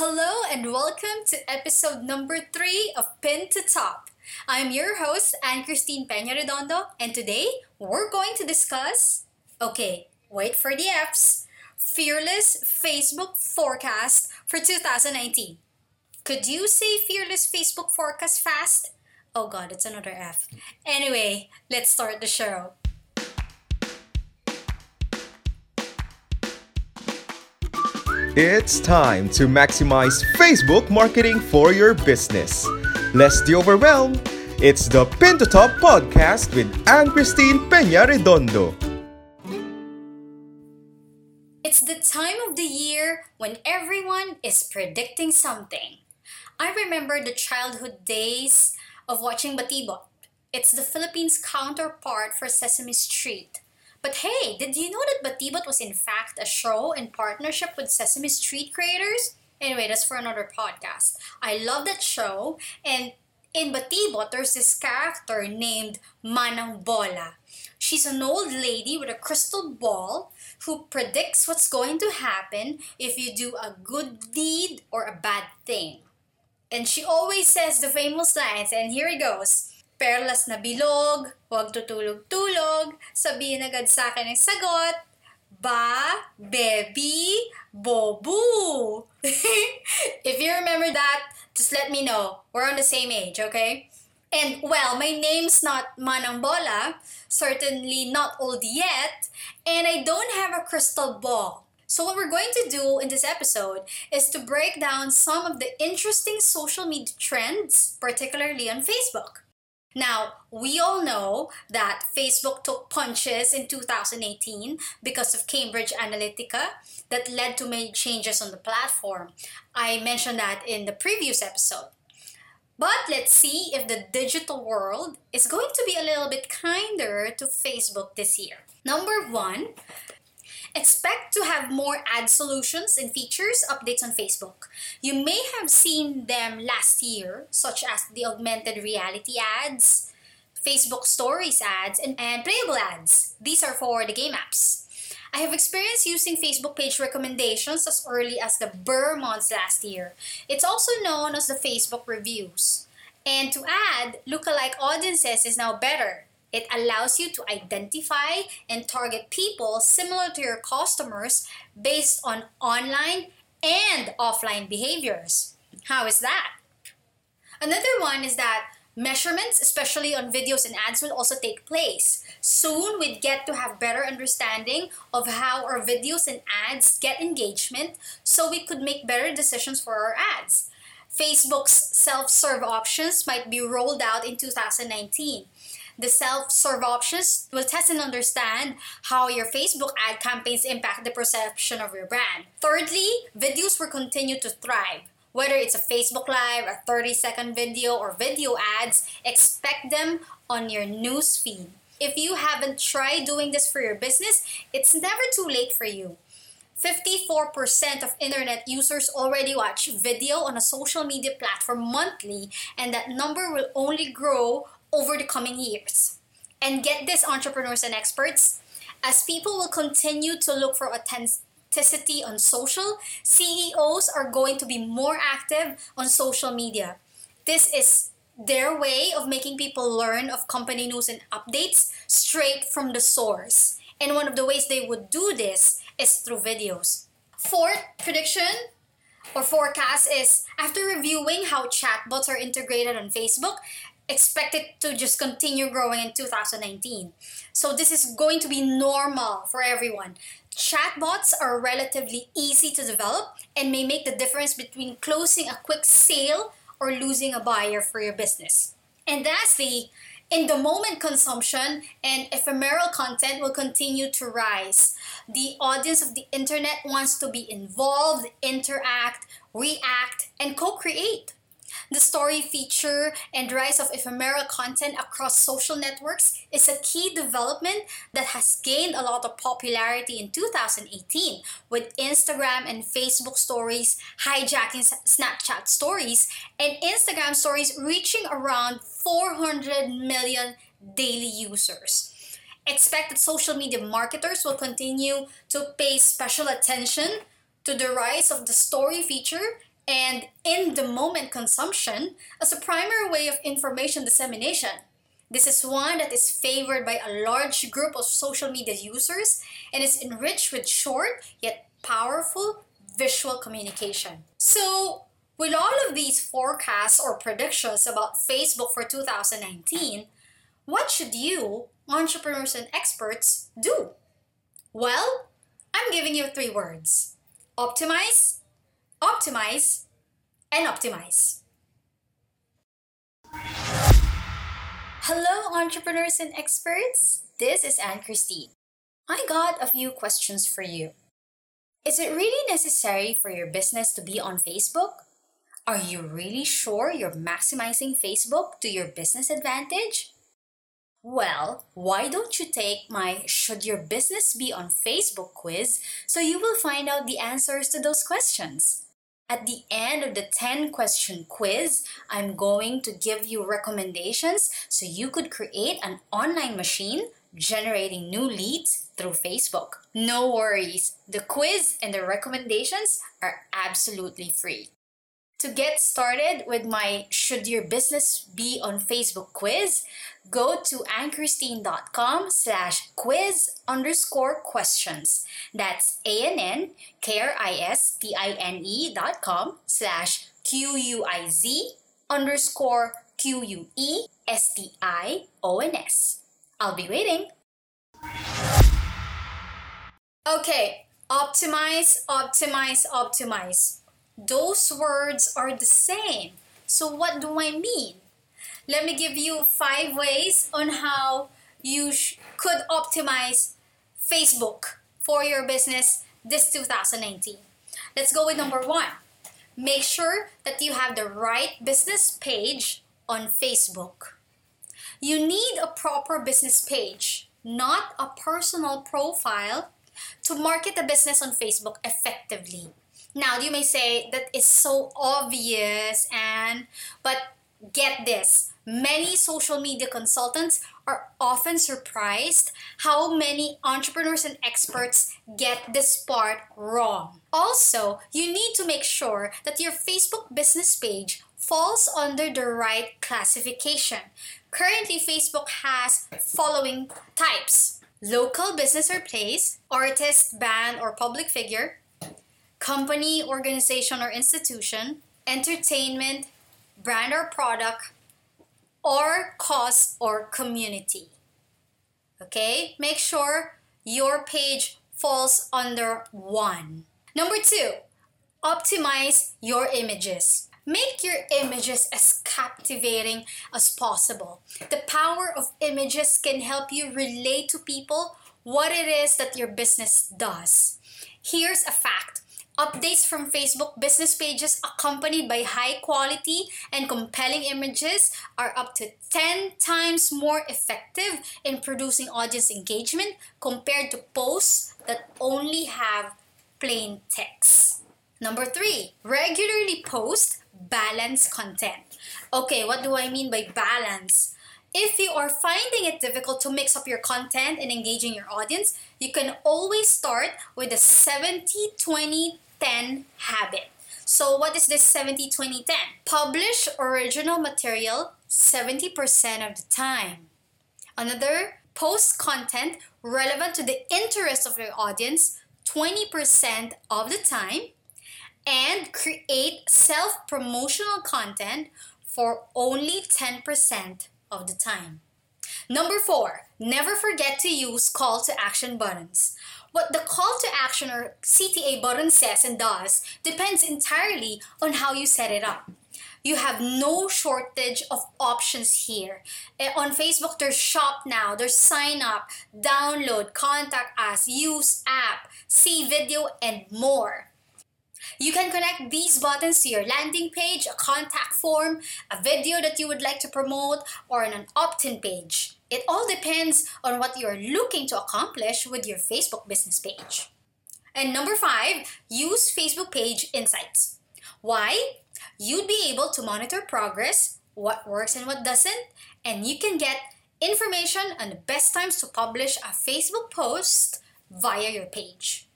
Hello and welcome to episode number three of Pin to Top. I'm your host, Ann Kristine Peña Redondo, and today we're going to discuss. Okay, wait for the F's. Fearless Facebook forecast for 2019. Could you say fearless Facebook forecast fast? Oh god, it's another F. Anyway, let's start the show. It's time to maximize Facebook marketing for your business. Less the overwhelm. It's the Pin to Top podcast with Ann Kristine Peña Redondo. It's the time of the year when everyone is predicting something. I remember the childhood days of watching Batibot. It's the Philippines' counterpart for Sesame Street. But hey, did you know that Batibot was in fact a show in partnership with Sesame Street creators? Anyway, that's for another podcast. I love that show, and in Batibot, there's this character named Manang Bola. She's an old lady with a crystal ball who predicts what's going to happen if you do a good deed or a bad thing. And she always says the famous lines, and here it goes. Perlas na bilog, huwag tutulog-tulog, sabihin agad sa akin ang sagot, ba, baby, bobu. if you remember that, just let me know. We're on the same age, okay? And well, my name's not Manang Bola, certainly not old yet, and I don't have a crystal ball. So, what we're going to do in this episode is to break down some of the interesting social media trends, particularly on Facebook. Now, we all know that Facebook took punches in 2018 because of Cambridge Analytica that led to many changes on the platform. I mentioned that in the previous episode. But let's see if the digital world is going to be a little bit kinder to Facebook this year. Number one, Expect to have more ad solutions and features updates on Facebook. You may have seen them last year, such as the augmented reality ads, Facebook Stories ads, and, and playable ads. These are for the game apps. I have experience using Facebook page recommendations as early as the Ber months last year. It's also known as the Facebook reviews. And to add, lookalike audiences is now better. It allows you to identify and target people similar to your customers based on online and offline behaviors. How is that? Another one is that measurements, especially on videos and ads, will also take place. Soon we'd get to have better understanding of how our videos and ads get engagement so we could make better decisions for our ads. Facebook's self serve options might be rolled out in 2019 the self-serve options will test and understand how your Facebook ad campaigns impact the perception of your brand. Thirdly, videos will continue to thrive. Whether it's a Facebook Live, a 30 second video, or video ads, expect them on your news feed. If you haven't tried doing this for your business, it's never too late for you. 54% of internet users already watch video on a social media platform monthly, and that number will only grow over the coming years. And get this, entrepreneurs and experts, as people will continue to look for authenticity on social, CEOs are going to be more active on social media. This is their way of making people learn of company news and updates straight from the source. And one of the ways they would do this is through videos. Fourth prediction or forecast is after reviewing how chatbots are integrated on Facebook, expect it to just continue growing in 2019. So this is going to be normal for everyone. Chatbots are relatively easy to develop and may make the difference between closing a quick sale or losing a buyer for your business. And lastly, in the moment consumption and ephemeral content will continue to rise. The audience of the internet wants to be involved, interact, react, and co create. The story feature and rise of ephemeral content across social networks is a key development that has gained a lot of popularity in 2018 with Instagram and Facebook stories hijacking Snapchat stories and Instagram stories reaching around 400 million daily users. Expect that social media marketers will continue to pay special attention to the rise of the story feature and in the moment consumption as a primary way of information dissemination. This is one that is favored by a large group of social media users and is enriched with short yet powerful visual communication. So, with all of these forecasts or predictions about Facebook for 2019, what should you, entrepreneurs and experts, do? Well, I'm giving you three words optimize, optimize, and optimize. Hello, entrepreneurs and experts. This is Ann Kristine. I got a few questions for you. Is it really necessary for your business to be on Facebook? Are you really sure you're maximizing Facebook to your business advantage? Well, why don't you take my Should Your Business Be on Facebook quiz so you will find out the answers to those questions? At the end of the 10 question quiz, I'm going to give you recommendations so you could create an online machine generating new leads through Facebook. No worries, the quiz and the recommendations are absolutely free. To get started with my Should Your Business Be on Facebook quiz, go to annkristine.com slash quiz underscore questions. That's A-N-N-K-R-I-S-T-I-N-E dot com slash Q-U-I-Z underscore Q-U-E-S-T-I-O-N-S. I'll be waiting. Okay, optimize, optimize, optimize. Those words are the same. So what do I mean? Let me give you five ways on how you sh- could optimize Facebook for your business this 2019. Let's go with number one. Make sure that you have the right business page on Facebook. You need a proper business page, not a personal profile, to market the business on Facebook effectively. Now, you may say that is so obvious and but get this. Many social media consultants are often surprised how many entrepreneurs and experts get this part wrong. Also, you need to make sure that your Facebook business page falls under the right classification. Currently, Facebook has following types local business or place, artist, band, or public figure, company, organization, or institution, entertainment, brand or product, or cause or community. Okay, make sure your page falls under one. Number two, optimize your images. Make your images as captivating as possible. The power of images can help you relate to people what it is that your business does. Here's a fact Updates from Facebook business pages accompanied by high quality and compelling images are up to 10 times more effective in producing audience engagement compared to posts that only have plain text. Number three, regularly post balanced content. Okay, what do I mean by balance? If you are finding it difficult to mix up your content and engaging your audience, you can always start with a 70 20 10 habit. So, what is this 70 20 10? Publish original material 70% of the time. Another, post content relevant to the interest of your audience 20% of the time. And create self promotional content for only 10% of the time. Number four, never forget to use call to action buttons. What the call to action or CTA button says and does depends entirely on how you set it up. You have no shortage of options here. Eh, on Facebook, there's shop now, there's sign up, download, contact us, use app, see video, and more. You can connect these buttons to your landing page, a contact form, a video that you would like to promote, or an opt in page. It all depends on what you're looking to accomplish with your Facebook business page. And number five, use Facebook page insights. Why? You'd be able to monitor progress, what works and what doesn't, and you can get information on the best times to publish a Facebook post via your page.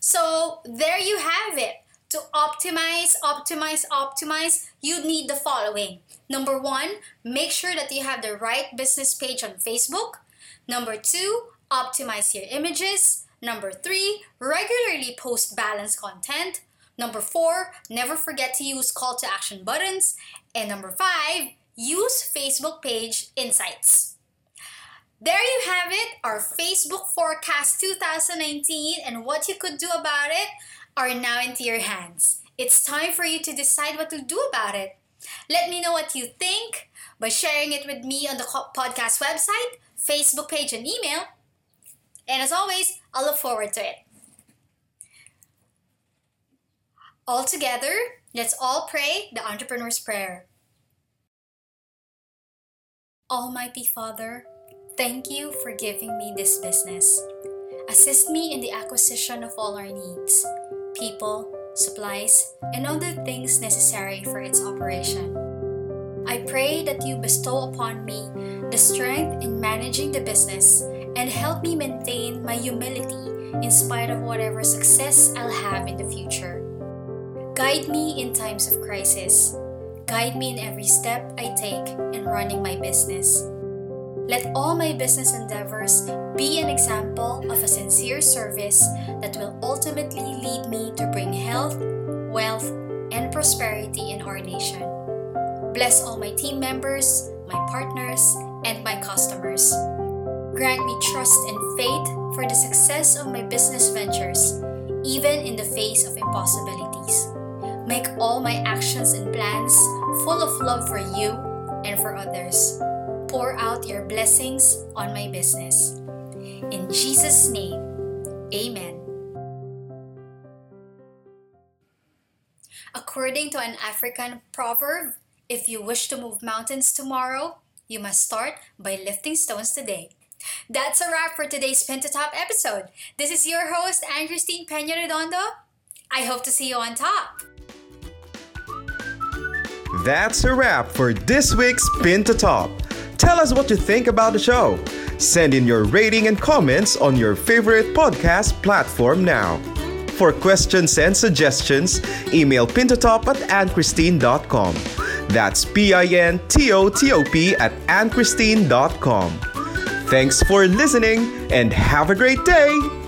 So, there you have it To optimize, optimize, optimize, you need the following. Number one, make sure that you have the right business page on Facebook. Number two, optimize your images. Number three, regularly post balanced content. Number four, never forget to use call to action buttons. And number five, use Facebook page insights. There you have it, our Facebook forecast 2019 and what you could do about it are now into your hands. It's time for you to decide what to do about it. Let me know what you think by sharing it with me on the podcast website, Facebook page, and email. And as always, I'll look forward to it. All together, let's all pray the entrepreneur's prayer. Almighty Father, thank you for giving me this business. Assist me in the acquisition of all our needs people, supplies, and other things necessary for its operation. I pray that you bestow upon me the strength in managing the business and help me maintain my humility in spite of whatever success I'll have in the future. Guide me in times of crisis. Guide me in every step I take in running my business. Let all my business endeavors be an example of a sincere service that will ultimately lead me to bring health, wealth, and prosperity in our nation. Bless all my team members, my partners, and my customers. Grant me trust and faith for the success of my business ventures, even in the face of impossibilities. Make all my actions and plans full of love for you and for others. Pour out your blessings on my business. In Jesus' name, Amen. According to an African proverb, if you wish to move mountains tomorrow, you must start by lifting stones today. That's a wrap for today's Pin to Top episode. This is your host, Ann Kristine Peña Redondo. I hope to see you on top. That's a wrap for this week's Pin to Top. Tell us what you think about the show. Send in your rating and comments on your favorite podcast platform now. For questions and suggestions, email pintotop at annkristine.com. That's P I N T O T O P at annkristine.com. Thanks for listening and have a great day!